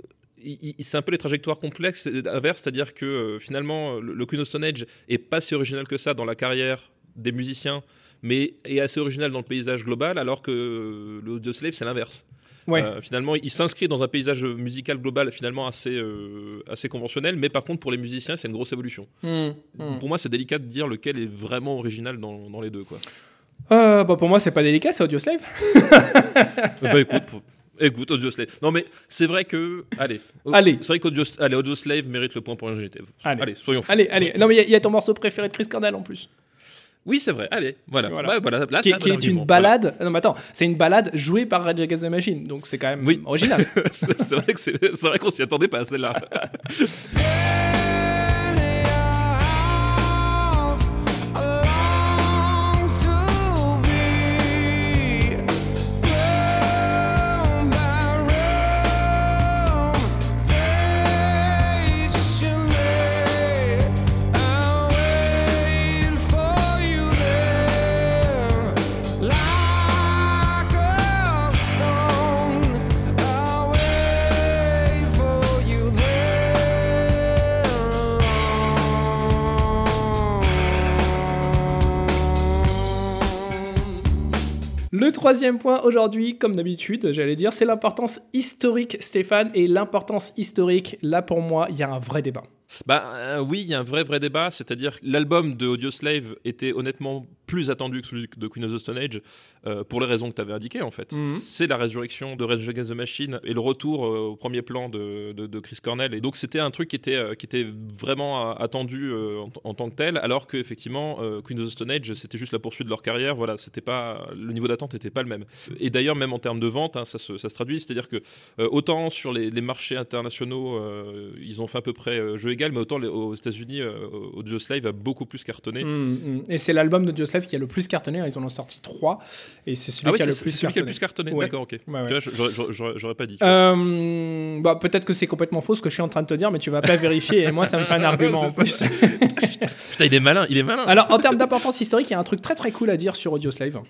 S2: c'est un peu les trajectoires complexes inverses, c'est-à-dire que finalement, le, le Queen of Stone Age est pas si original que ça dans la carrière des musiciens, mais est assez original dans le paysage global, alors que le The Slave, c'est l'inverse.
S1: Ouais.
S2: Euh, finalement, il s'inscrit dans un paysage musical global finalement assez, euh, assez conventionnel, mais par contre, pour les musiciens, c'est une grosse évolution.
S1: Hmm, hmm.
S2: Pour moi, c'est délicat de dire lequel est vraiment original dans, dans les deux. Quoi.
S1: Euh, bah, pour moi, c'est pas délicat, c'est Audio Slave.
S2: bah écoute, écoute, Audio Slave. Non mais c'est vrai que, allez,
S1: Allez.
S2: c'est vrai qu'Audio allez, Audio Slave mérite le point pour l'ingéniosité.
S1: Allez.
S2: Allez, soyons fous.
S1: Allez, allez. Non, mais il y a- il y, a ton morceau préféré de Chris Cornell en plus.
S2: Oui, c'est vrai. Allez, voilà.
S1: Voilà.
S2: Ouais, voilà. Là,
S1: qui,
S2: un
S1: est une balade. Non, mais attends, c'est une balade jouée par Rage Against the Machine, donc c'est quand même
S2: Oui.
S1: original.
S2: Vrai c'est vrai qu'on s'y attendait pas à celle-là.
S1: troisième point aujourd'hui, comme d'habitude, j'allais dire, c'est l'importance historique, Stéphane. Et l'importance historique, là pour moi, il y a un vrai débat.
S2: Bah euh, oui, il y a un vrai vrai débat, c'est-à-dire que l'album de Audioslave était honnêtement plus attendu que celui de Queen of the Stone Age euh, pour les raisons que tu avais indiquées en fait.
S1: Mhm.
S2: C'est la résurrection de Rage Against the Machine et le retour euh, au premier plan de, de- de Chris Cornell et donc c'était un truc qui était qui était vraiment attendu en, en tant que tel alors que effectivement Queen of the Stone Age c'était juste la poursuite de leur carrière, voilà, c'était pas le niveau d'attente n'était pas le même. Et d'ailleurs même en termes de vente, hein, ça, se, ça se traduit, c'est-à-dire que autant sur les, les marchés internationaux, ils ont fait à peu près jeu égal, mais autant les- aux États-Unis, euh, Audioslave a beaucoup plus cartonné.
S1: Mm, mm. Et c'est l'album de Dioslave qui a le plus cartonné. Ils en ont sorti trois. Et c'est celui
S2: Ah ouais,
S1: qui a le plus
S2: c'est celui qui a le plus cartonné.
S1: Ouais.
S2: D'accord, ok.
S1: Ouais,
S2: j'aurais- pas dit.
S1: Euh, bah, peut-être que c'est complètement faux ce que je suis en train de te dire, mais tu vas pas vérifier et moi ça me fait un argument en plus.
S2: Putain, il est malin, il est malin.
S1: Alors en termes d'importance historique, il y a un truc très très cool à dire sur Audioslave.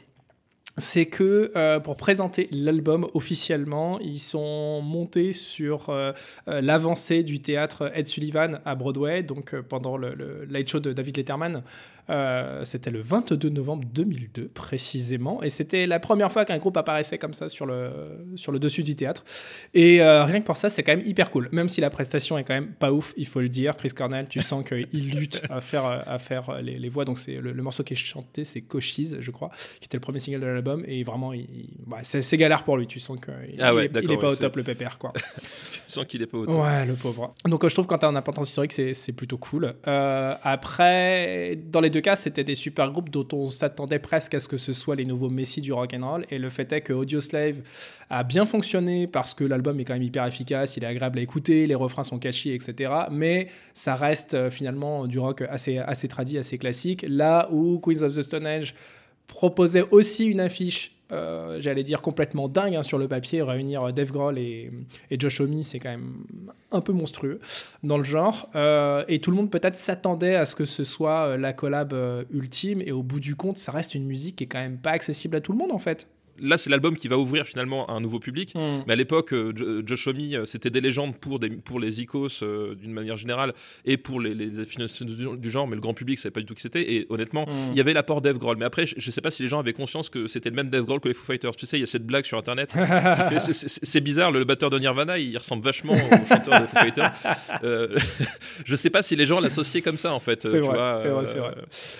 S1: C'est que euh, pour présenter l'album officiellement, ils sont montés sur euh, euh, l'avancée du théâtre Ed Sullivan à Broadway, donc pendant le, le Light Show de David Letterman. Euh, c'était le 22 novembre 2002 précisément, et c'était la première fois qu'un groupe apparaissait comme ça sur le, sur le dessus du théâtre. Et euh, rien que pour ça, c'est quand même hyper cool. Même si la prestation est quand même pas ouf, il faut le dire. Chris Cornell, tu sens qu'il lutte à faire, à faire les, les voix. Donc c'est le, le morceau qui est chanté, c'est Cochise, je crois, qui était le premier single de l'album. Et vraiment, bah, c'est galère pour lui. Tu sens qu'il
S2: Ah ouais,
S1: il est, il est pas
S2: ouais,
S1: au top, le pépère, quoi.
S2: Tu sens qu'il est pas au top.
S1: Ouais, le pauvre. Donc euh, je trouve quand t'as une importance historique, c'est c'est plutôt cool. Euh, après, dans les deux cas, c'était des super groupes dont on s'attendait presque à ce que ce soit les nouveaux messies du rock and roll. Et le fait est que Audioslave a bien fonctionné parce que l'album est quand même hyper efficace, il est agréable à écouter, les refrains sont catchy, etc. Mais ça reste euh, finalement du rock assez, assez tradit, assez classique. Là où Queens of the Stone Age proposait aussi une affiche, euh, j'allais dire complètement dingue hein, sur le papier. Réunir Dave Grohl et, et Josh Homme, c'est quand même un peu monstrueux dans le genre. Euh, et tout le monde peut-être s'attendait à ce que ce soit euh, la collab euh, ultime. Et au bout du compte, ça reste une musique qui est quand même pas accessible à tout le monde en fait.
S2: Là, c'est l'album qui va ouvrir finalement un nouveau public. Mais à l'époque, euh, Jo- Josh Homme, euh, c'était des légendes pour, des, pour les icos euh, d'une manière générale et pour les, les du, du genre, mais le grand public savait pas du tout qui c'était. Et honnêtement, il y avait l'apport Dave Grohl. Mais après, je, je sais pas si les gens avaient conscience que c'était le même Dave Grohl que les Foo Fighters. Tu sais, il y a cette blague sur internet. c'est- bizarre, le, le batteur de Nirvana, il ressemble vachement au chanteur des Foo Fighters. Euh, je sais pas si les gens l'associaient comme ça en fait.
S1: C'est vrai, c'est vrai,
S2: euh,
S1: vrai.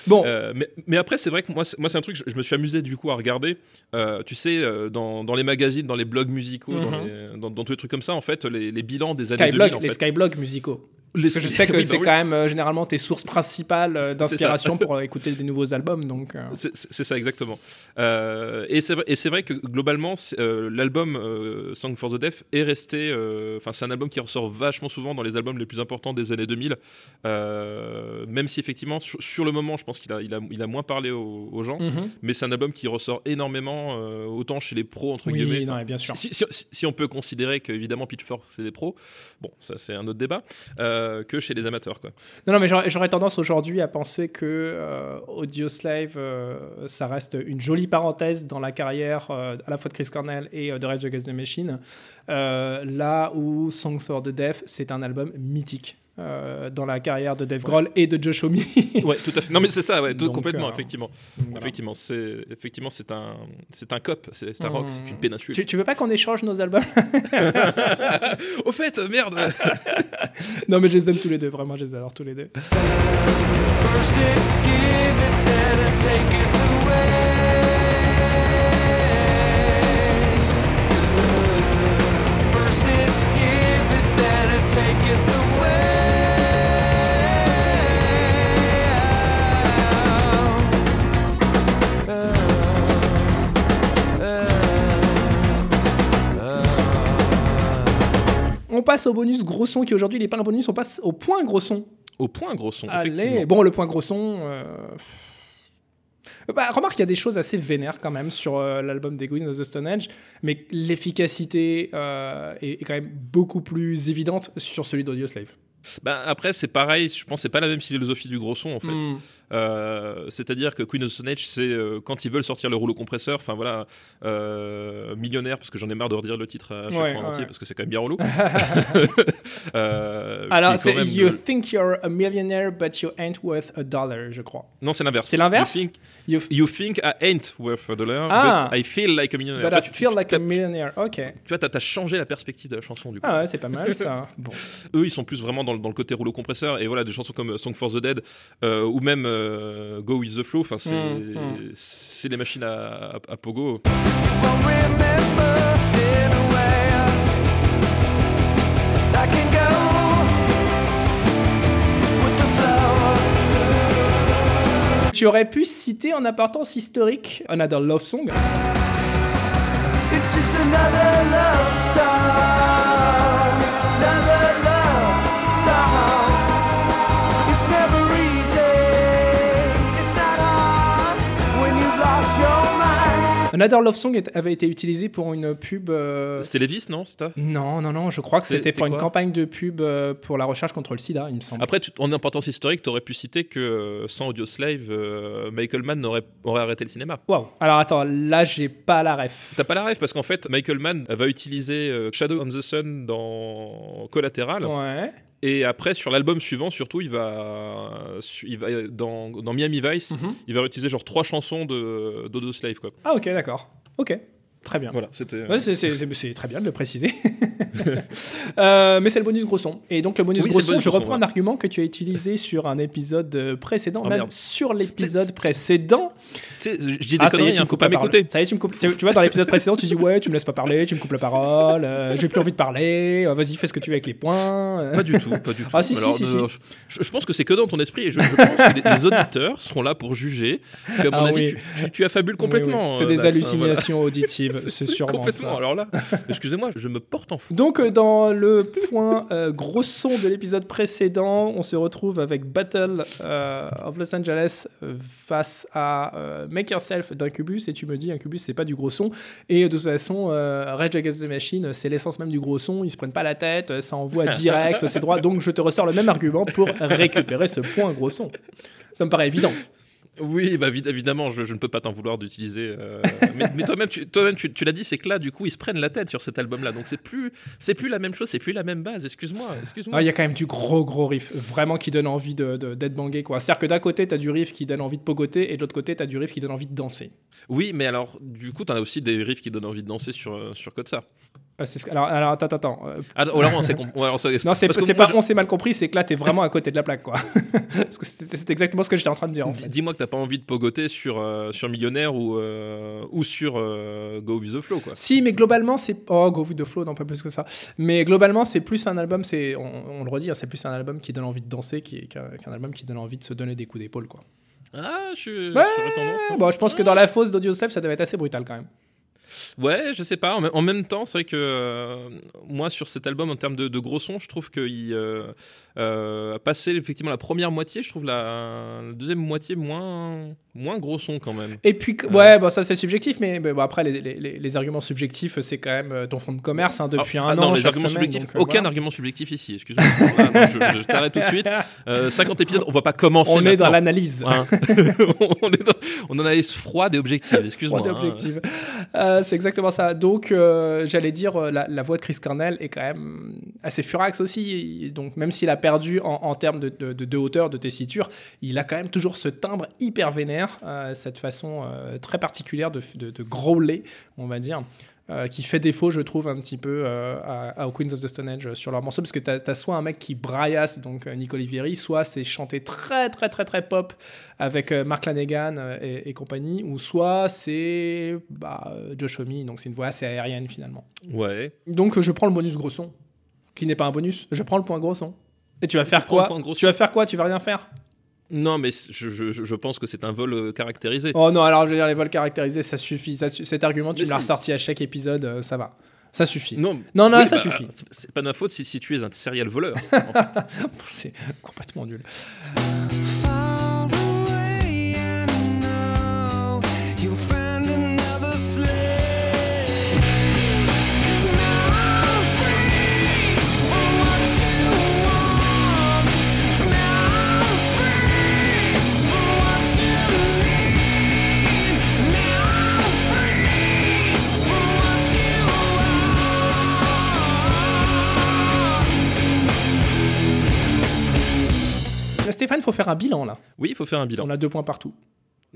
S1: Bon,
S2: euh, mais, mais après, c'est vrai que moi, c'est- moi c'est un truc, je, je me suis amusé du coup à regarder. Euh, tu sais, euh, dans, dans les magazines, dans les blogs musicaux, dans,
S1: Mhm.
S2: les- dans, dans tous les trucs comme ça, en fait, les, les bilans des années
S1: Skyblog,
S2: 2000. En
S1: les
S2: fait.
S1: Skyblogs musicaux.
S2: Les
S1: Parce que je sais que
S2: oui, bah
S1: c'est
S2: oui.
S1: quand même euh, généralement tes sources principales euh, d'inspiration pour écouter des nouveaux albums. Donc, euh,
S2: C'est- ça exactement. Et c'est vrai, que globalement, l'album Song for the Deaf est resté. Enfin, c'est un album qui ressort vachement souvent dans les albums les plus importants des années 2000. Euh, même si effectivement, sur, sur le moment, je pense qu'il a, il a, il a moins parlé aux, aux gens.
S1: mhm.
S2: Mais c'est un album qui ressort énormément, autant chez les pros entre
S1: Oui,
S2: guillemets.
S1: non, bien sûr.
S2: Si, si- si- si on peut considérer qu'évidemment Pitchfork c'est des pros, bon, ça c'est un autre débat, euh, que chez les amateurs.
S1: Non, mais j'aurais tendance aujourd'hui à penser que euh, Audioslave, euh, ça reste une jolie parenthèse dans la carrière euh, à la fois de Chris Cornell et euh, de Rage Against the Machine. Euh, là où Songs for the Deaf, c'est un album mythique. Euh, dans la carrière de Dave Grohl et de Josh Homme.
S2: Ouais, tout à fait. Non mais c'est ça, ouais, tout-
S1: Donc,
S2: complètement,
S1: euh,
S2: effectivement.
S1: Voilà.
S2: Effectivement, c'est effectivement c'est un c'est un cop, c'est un
S1: Mmh.
S2: rock, c'est une péninsule.
S1: Tu, tu veux pas qu'on échange nos albums
S2: Au fait, merde.
S1: Non, mais je les aime tous les deux, vraiment, je les adore tous les deux.
S4: First it give it, then it take it
S1: passe au bonus gros son qui aujourd'hui n'est pas un bonus, on passe au point gros son.
S2: Au point gros son,
S1: Allez,
S2: effectivement.
S1: bon, le point gros son. euh, Bah, remarque, il y a des choses assez vénères quand même sur euh, l'album des Queens of the Stone Age, mais l'efficacité euh, est, est quand même beaucoup plus évidente sur celui d'Audioslave.
S2: Ben, après c'est pareil, je pense que c'est pas la même philosophie du gros son en fait.
S1: Mm.
S2: Euh, C'est-à-dire que Queen of the Stone Age, c'est euh, quand ils veulent sortir le rouleau compresseur, enfin voilà, euh, millionnaire, parce que j'en ai marre de redire le titre à chaque
S1: Ouais,
S2: fois en entier, parce que c'est quand même bien relou.
S1: Alors, c'est You
S2: le-
S1: think you're a millionaire, but you ain't worth a dollar, je crois.
S2: Non, c'est l'inverse.
S1: C'est l'inverse
S2: You think,
S1: You
S2: you think I ain't worth a dollar,
S1: Ah.
S2: but I feel like a millionaire.
S1: But
S2: Toi,
S1: I
S2: tu-
S1: feel
S2: tu-
S1: like a millionaire. Ok.
S2: Tu vois, t'as t'as changé la perspective de la chanson du coup.
S1: Ah ouais, c'est pas mal ça. Bon.
S2: Eux, ils sont plus vraiment dans, le- dans le côté rouleau compresseur. Et voilà, des chansons comme Song for the Dead ou même euh, Go with the Flow. Enfin, c'est
S1: Mm, mm.
S2: c'est les machines à, à, à pogo.
S1: Tu aurais pu citer en importance historique Another Love Song?
S4: It's just another love Another Love Song
S1: est- avait été utilisé pour une pub. euh,
S2: C'était Levis, non
S1: Non, non, non, je crois que
S2: C'était-
S1: pour une campagne de pub euh, pour la recherche contre le sida, il me semble.
S2: Après, tu- en importance historique, tu aurais pu citer que euh, sans Audio Slave, euh, Michael Mann n'aurait- aurait arrêté le cinéma.
S1: Waouh. Alors attends, là j'ai pas la ref.
S2: T'as pas la rêve parce qu'en fait, Michael Mann va utiliser Shadow on the Sun dans Collateral.
S1: Ouais.
S2: Et après, sur l'album suivant, surtout, il va, il va dans, dans Miami Vice,
S1: Mhm.
S2: il va utiliser genre trois chansons de d'Audio Slave. Quoi.
S1: Ah ok, d'accord. Ok, très bien.
S2: Voilà, c'était.
S1: Ouais, c'est- très bien de le préciser. Euh, mais c'est le bonus gros son. Et donc le bonus
S2: Oui,
S1: gros son, je reprends un argument que tu as utilisé sur un épisode euh, précédent,
S2: Oh,
S1: même
S2: merde.
S1: sur l'épisode précédent.
S2: Je dis des
S1: Ah, ça y est,
S2: conneries,
S1: tu
S2: hein,
S1: me
S2: faut
S1: coupes
S2: pas
S1: la parole.
S2: m'écouter.
S1: Ça y est, tu me coupes. Tu, tu vois, dans l'épisode précédent, tu dis ouais, tu me laisses pas parler, tu me coupes la parole, euh, j'ai plus envie de parler, euh, vas-y, fais ce que tu veux avec les points. euh.
S2: Pas du tout, pas du tout.
S1: Ah, si, si,
S2: Alors,
S1: si,
S2: non,
S1: si.
S2: non, Je, je pense que c'est que dans ton esprit et je, je pense que les, les auditeurs seront là pour juger. Que, à mon
S1: Ah
S2: avis,
S1: oui.
S2: tu, tu, tu affabules complètement.
S1: C'est
S2: euh,
S1: des
S2: hein,
S1: hallucinations auditives. c'est sûrement
S2: Complètement.
S1: ça.
S2: Alors là, excusez-moi, je me porte en fou.
S1: Donc euh, dans le point euh, gros son de l'épisode précédent, on se retrouve avec Battle euh, of Los Angeles face à euh, Make Yourself d'Incubus et tu me dis Incubus c'est pas du gros son et de toute façon Rage Against the Machine c'est l'essence même du gros son, ils se prennent pas la tête, ça envoie direct, c'est droit donc je te ressors le même argument pour récupérer ce point gros son. Ça me paraît évident.
S2: Oui, bah vid- évidemment, je, je ne peux pas t'en vouloir d'utiliser. euh, mais mais toi-même, tu, toi-même, tu, tu l'as dit, c'est que là, du coup, ils se prennent la tête sur cet album-là. Donc c'est plus, c'est plus la même chose, c'est plus la même base. Excuse-moi, excuse-moi.
S1: Ah, Il y a quand même du gros gros riff, vraiment qui donne envie de, d'être bangé quoi. C'est-à-dire que d'un côté t'as du riff qui donne envie de pogoter et de l'autre côté t'as du riff qui donne envie de danser.
S2: Oui, mais alors, du coup, t'en as aussi des riffs qui donnent envie de danser sur euh, sur Code
S1: Ah, c'est ce que- alors, alors attends attends. Euh,
S2: Ah, oh, là, on s'est comp- ouais,
S1: pas
S2: je-
S1: on s'est mal compris, c'est que là t'es vraiment à côté de la plaque quoi. Parce que c'est, exactement ce que j'étais en train de dire en fait.
S2: Dis-moi que t'as pas envie de pogoter sur, euh, sur Millionnaire ou, euh, ou sur euh, Go With The Flow, quoi.
S1: Si mais globalement c'est oh Go with the flow non pas plus que ça. Mais globalement c'est plus un album c'est on, on le redit hein, c'est plus un album qui donne envie de danser qui, qu'un, album qui donne envie de se donner des coups d'épaule quoi.
S2: Ah, je,
S1: Ouais,
S2: j'aurais tendance, hein.
S1: Bon je pense que dans la fosse d'Audio Slave ça devait être assez brutal quand même.
S2: Ouais, je sais pas. En, même- temps, c'est vrai que euh, moi, sur cet album, en termes de, gros son, je trouve qu'il euh, euh, a passé effectivement la première moitié. Je trouve la, la deuxième moitié moins, moins gros son quand même.
S1: Et puis, que- ouais, bon, ça c'est subjectif, mais, mais bon, après, les, les- les- les arguments subjectifs, c'est quand même euh, ton fonds de commerce hein, depuis
S2: Ah,
S1: un
S2: ah,
S1: an.
S2: non, les
S1: chaque
S2: arguments
S1: semaine,
S2: subjectifs.
S1: donc, euh,
S2: Aucun
S1: voilà.
S2: argument subjectif ici, excuse-moi. Je je t'arrête tout de suite. Euh, 50 épisodes, on va pas commencer.
S1: On est dans l'analyse.
S2: Hein. on, est dans, on analyse froide et objective, excuse-moi. Hein.
S1: Euh, c'est exactement ça. Donc, euh, j'allais dire, euh, la, la voix de Chris Cornell est quand même assez furax aussi. Donc, même s'il a perdu en, en termes de, de, de- de hauteur, de tessiture, il a quand même toujours ce timbre hyper vénère, euh, cette façon euh, très particulière de, de, de growler, on va dire. euh, qui fait défaut, je trouve, un petit peu euh, à, à- aux Queens of the Stone Age euh, sur leur morceau, parce que tu as, soit un mec qui braillasse, donc Nick Olivieri, soit c'est chanté très, très, très, très pop avec Mark Lanegan et, et compagnie, ou soit c'est bah, Josh Homme, donc c'est une voix assez aérienne finalement.
S2: Ouais.
S1: Donc je prends le bonus gros son, qui n'est pas un bonus, je prends le point gros son. Et tu vas faire quoi
S2: gros
S1: Tu vas faire quoi? Tu vas rien faire?
S2: Non, mais je, je, je pense que c'est un vol euh, caractérisé.
S1: Oh non, alors je veux dire, les vols caractérisés, ça suffit. Ça cet argument, tu l'as ressorti à chaque épisode, euh, ça va. Ça suffit.
S2: Non,
S1: Non, non,
S2: oui,
S1: ça
S2: bah,
S1: suffit.
S2: c'est- C'est pas de ma faute si, si tu es un serial voleur.
S1: C'est complètement nul. Stéphane, il faut faire un bilan là.
S2: Oui, il faut faire un bilan.
S1: On a deux points partout.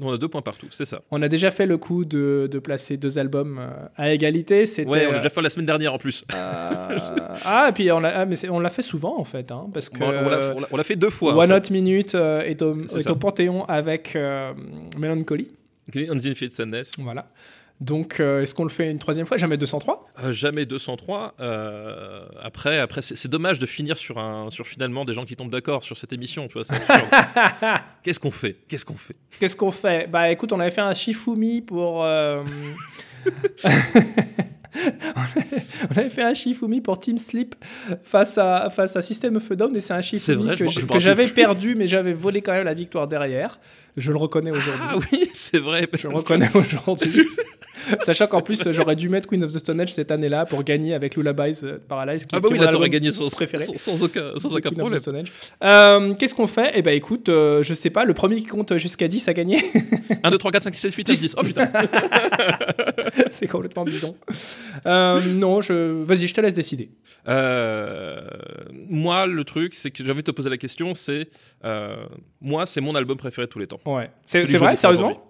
S2: On a deux points partout, c'est ça.
S1: On a déjà fait le coup de, de placer deux albums euh, à égalité. C'était.
S2: Ouais, on l'a déjà fait la semaine dernière en plus.
S1: euh, ah, et puis on l'a, ah, mais c'est- on l'a fait souvent en fait, hein, parce que
S2: on l'a- on fait deux fois. en
S1: One
S2: fait.
S1: Hot Minute euh, est, au, est
S2: ça.
S1: au Panthéon avec euh,
S2: Sadness.
S1: Voilà. Donc, euh, est-ce qu'on le fait une troisième fois Jamais 203
S2: Euh, jamais 203. euh, après, après c'est dommage de finir sur, un, sur finalement des gens qui tombent d'accord sur cette émission. Qu'est-ce qu'on fait? Qu'est-ce qu'on fait?
S1: Qu'est-ce qu'on fait? Bah écoute, on avait fait un Shifumi pour. euh, on avait fait un Shifumi pour Team Sleep face à, face à System of a Down et c'est un Shifumi
S2: vrai,
S1: que, j'avais perdu mais j'avais volé quand même la victoire derrière. Je le reconnais aujourd'hui.
S2: Ah oui, c'est vrai.
S1: Je le reconnais aujourd'hui. Sachant qu'en plus, j'aurais dû mettre Queen of the Stone Age cette année-là pour gagner avec Lullabies euh, Paradise. Qui,
S2: Ah bah
S1: qui
S2: oui, là t'aurais gagné sans,
S1: préféré.
S2: sans, sans aucun, sans aucun problème.
S1: Euh, Qu'est-ce qu'on fait? Eh ben écoute, euh, je sais pas, le premier qui compte jusqu'à 10 a gagné?
S2: 1, 2, 3, 4, 5, 6, 7, 8, 9, 10. Oh putain
S1: C'est complètement bidon. Euh, non, je... vas-y, je te laisse décider.
S2: Euh, Moi, le truc, c'est que j'ai envie de te poser la question, c'est... euh, moi, c'est mon album préféré de tous les temps.
S1: Ouais. C'est vrai, sérieusement?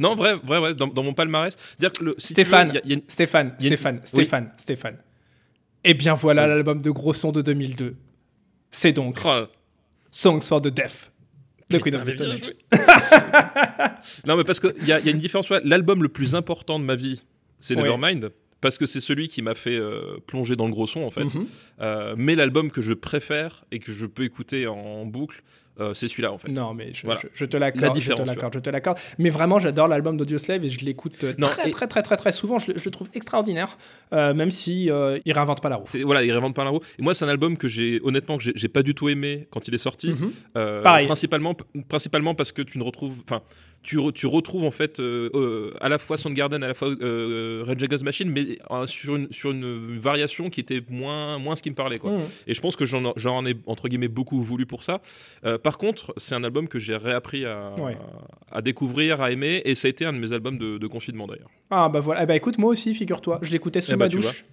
S2: Non, vrai, vrai, ouais, dans, dans mon palmarès. Dire que le, si tu veux,
S1: Stéphane,
S2: il y a- il y a une-
S1: Stéphane,
S2: il y a une-
S1: Stéphane,
S2: Oui.
S1: Stéphane, Stéphane. Eh bien voilà l'album de gros son de 2002. C'est donc
S2: Oh,
S1: Songs for the Deaf de Queen of the Stone Age.
S2: non, mais parce qu'il y, y a une différence. L'album le plus important de ma vie, c'est. Nevermind. Parce que c'est celui qui m'a fait euh, plonger dans le gros son, en fait.
S1: Mhm.
S2: Euh, mais l'album que je préfère et que je peux écouter en boucle, euh, c'est celui-là, en fait.
S1: Non, mais je,
S2: Voilà.
S1: je- je te
S2: La
S1: l'accorde, je te l'accorde, je te l'accorde. Mais vraiment, j'adore l'album d'Audioslave et je l'écoute euh, très,
S2: et-
S1: très, très, très, très souvent. Je, le- je le trouve extraordinaire, euh, même si euh, il réinvente pas la roue.
S2: Voilà, il réinvente pas la roue. Et moi, c'est un album que j'ai, honnêtement, que j'ai- pas du tout aimé quand il est sorti.
S1: Mhm. Pareil.
S2: Principalement, principalement parce que tu ne retrouves, enfin, tu, re- tu retrouves en fait euh, euh, à la fois Soundgarden, à la fois euh, Against the Machine, mais sur une sur une variation qui était moins moins ce qui me parlait quoi.
S1: Mhm.
S2: Et je pense que j'en j'en ai entre guillemets beaucoup voulu pour ça. Par contre, c'est un album que j'ai réappris à,
S1: Ouais.
S2: à découvrir, à aimer, et ça a été un de mes albums de, de confinement d'ailleurs.
S1: Ah bah voilà, Eh bah écoute, moi aussi, figure-toi, je l'écoutais sous
S2: Eh bah,
S1: ma
S2: tu
S1: douche.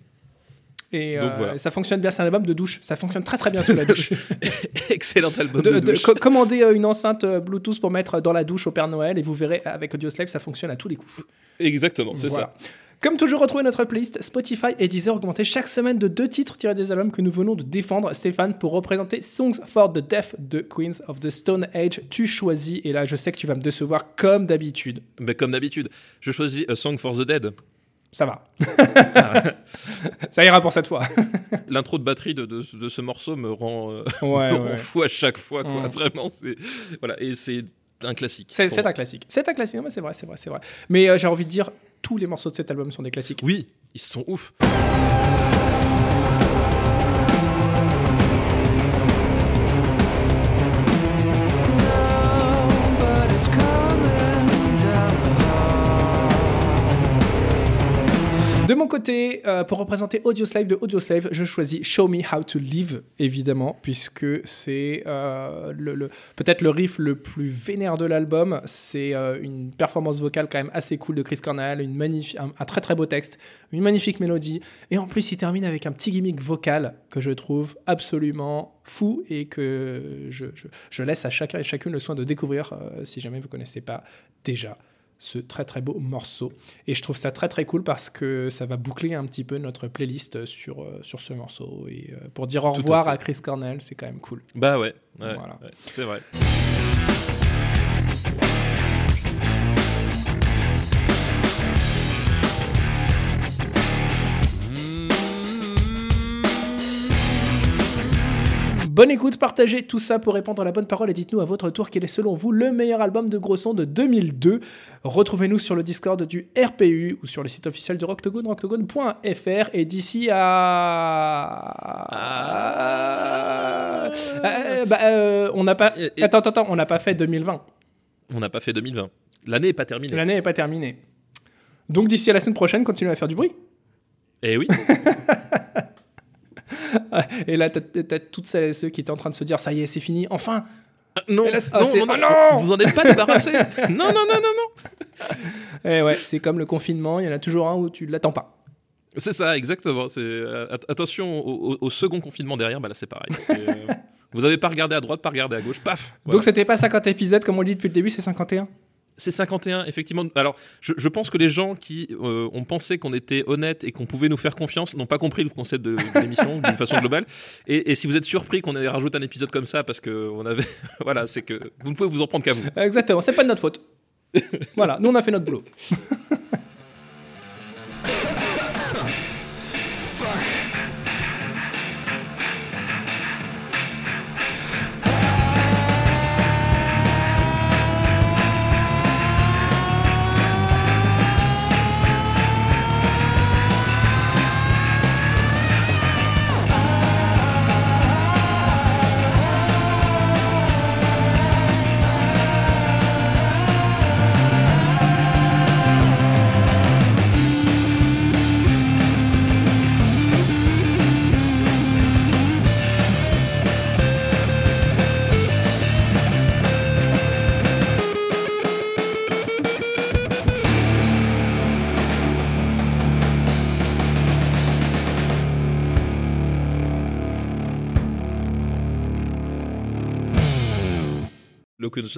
S1: Et
S2: Donc
S1: euh,
S2: voilà.
S1: ça fonctionne bien, c'est un album de douche. Ça fonctionne très très bien sous la douche.
S2: Excellent album.
S1: De-
S2: douche.
S1: co- commandez euh, une enceinte euh, Bluetooth pour mettre dans la douche au Père Noël et vous verrez avec Audioslave, ça fonctionne à tous les coups.
S2: Exactement, c'est
S1: Voilà.
S2: ça.
S1: Comme toujours, retrouvez notre playlist Spotify et Deezer augmentée chaque semaine de deux titres tirés des albums que nous venons de défendre. Stéphane, pour représenter Songs for the Deaf de Queens of the Stone Age, tu choisis, et là je sais que tu vas me décevoir comme d'habitude.
S2: Mais comme d'habitude, je choisis A Song for the Dead.
S1: Ça va. Ça ira pour cette fois.
S2: L'intro de batterie de, de- de ce morceau me rend, euh,
S1: Ouais,
S2: me
S1: ouais.
S2: rend fou à chaque fois. Quoi.
S1: Mm.
S2: Vraiment, c'est voilà, et c'est un classique.
S1: C'est un classique. C'est un classique, c'est vrai, c'est vrai, c'est vrai. Mais euh, j'ai envie de dire, tous les morceaux de cet album sont des classiques.
S2: Oui, ils sont ouf.
S1: Euh, pour représenter Audioslave de Audioslave, je choisis Show Me How to Live, évidemment, puisque c'est euh, le, peut-être le riff le plus vénère de l'album. C'est euh, une performance vocale quand même assez cool de Chris Cornell, un, très très beau texte, une magnifique mélodie, et en plus il termine avec un petit gimmick vocal que je trouve absolument fou et que je, je- laisse à chacun et chacune le soin de découvrir si jamais vous connaissez pas déjà ce très très beau morceau. Et je trouve ça très très cool parce que ça va boucler un petit peu notre playlist sur, euh, sur ce morceau. Et euh, pour dire au
S2: à
S1: revoir à, Chris Cornell, c'est quand même cool.
S2: Bah ouais, ouais,
S1: Voilà.
S2: ouais, c'est vrai.
S1: Bonne écoute, partagez tout ça pour répondre à la bonne parole et dites-nous à votre tour quel est selon vous le meilleur album de gros son de 2002. Retrouvez-nous sur le Discord du RPU ou sur le site officiel de Rocktogone, rocktogone.fr et d'ici à... Euh, bah, euh, on n'a pas... Attends, attends, attends, on n'a pas fait 2020.
S2: On n'a pas fait 2020. L'année n'est pas terminée.
S1: L'année n'est pas terminée. Donc d'ici à la semaine prochaine, continuez à faire du bruit.
S2: Eh oui.
S1: Et là, t'as toutes celles et ceux qui étaient en train de se dire, ça y est, c'est fini, enfin
S2: non,
S1: là, ah,
S2: non, non,
S1: ah, non
S2: vous en êtes pas débarrassé. non, non, non, non, non.
S1: Et ouais, c'est comme le confinement, il y en a toujours un où tu l'attends pas.
S2: C'est ça, exactement. C'est euh, at- attention au, second confinement derrière. Bah là, c'est pareil. Euh, Vous avez pas regardé à droite, pas regardé à gauche, paf. Voilà.
S1: Donc c'était pas 50 épisodes comme on dit depuis le début, c'est 51
S2: C'est 51, effectivement. Alors, je, je pense que les gens qui euh, ont pensé qu'on était honnête et qu'on pouvait nous faire confiance n'ont pas compris le concept de, de l'émission d'une façon globale. Et, et si vous êtes surpris qu'on ait rajouté un épisode comme ça parce que on avait, voilà, c'est que vous ne pouvez vous en prendre qu'à vous.
S1: Exactement, c'est pas de notre faute. voilà, nous on a fait notre boulot.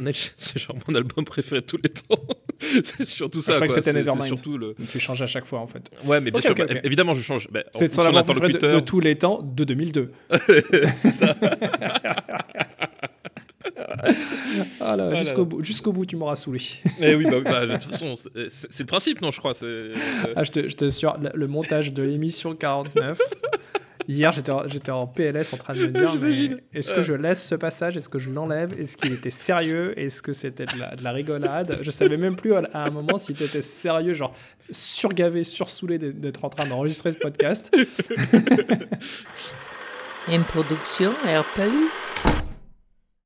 S2: C'est genre mon album préféré de tous les temps. c'est surtout ça.
S1: je crois que c'était Nevermind.
S2: surtout le.
S1: Tu changes à chaque fois en fait.
S2: Ouais, mais bien sûr, bah, évidemment, je change. Bah,
S1: C'est ton album préféré de, de tous les temps de 2002.
S2: c'est ça.
S1: Ah là, jusqu'au bout, jusqu'au bout, tu m'auras saoulé.
S2: Eh oui, bah, bah, de toute façon, c'est le principe, non, je crois. Euh,
S1: Ah, je te, je t'assure, le, le montage de l'émission 49. Hier, j'étais en, j'étais en PLS en train de me dire mais est-ce que je laisse ce passage? Est-ce que je l'enlève? Est-ce qu'il était sérieux? Est-ce que c'était de la, de la rigolade? Je savais même plus à, un moment si tu étais sérieux, genre surgavé, sursoulé d'être- d'être en train d'enregistrer ce podcast.
S5: Une production RPU.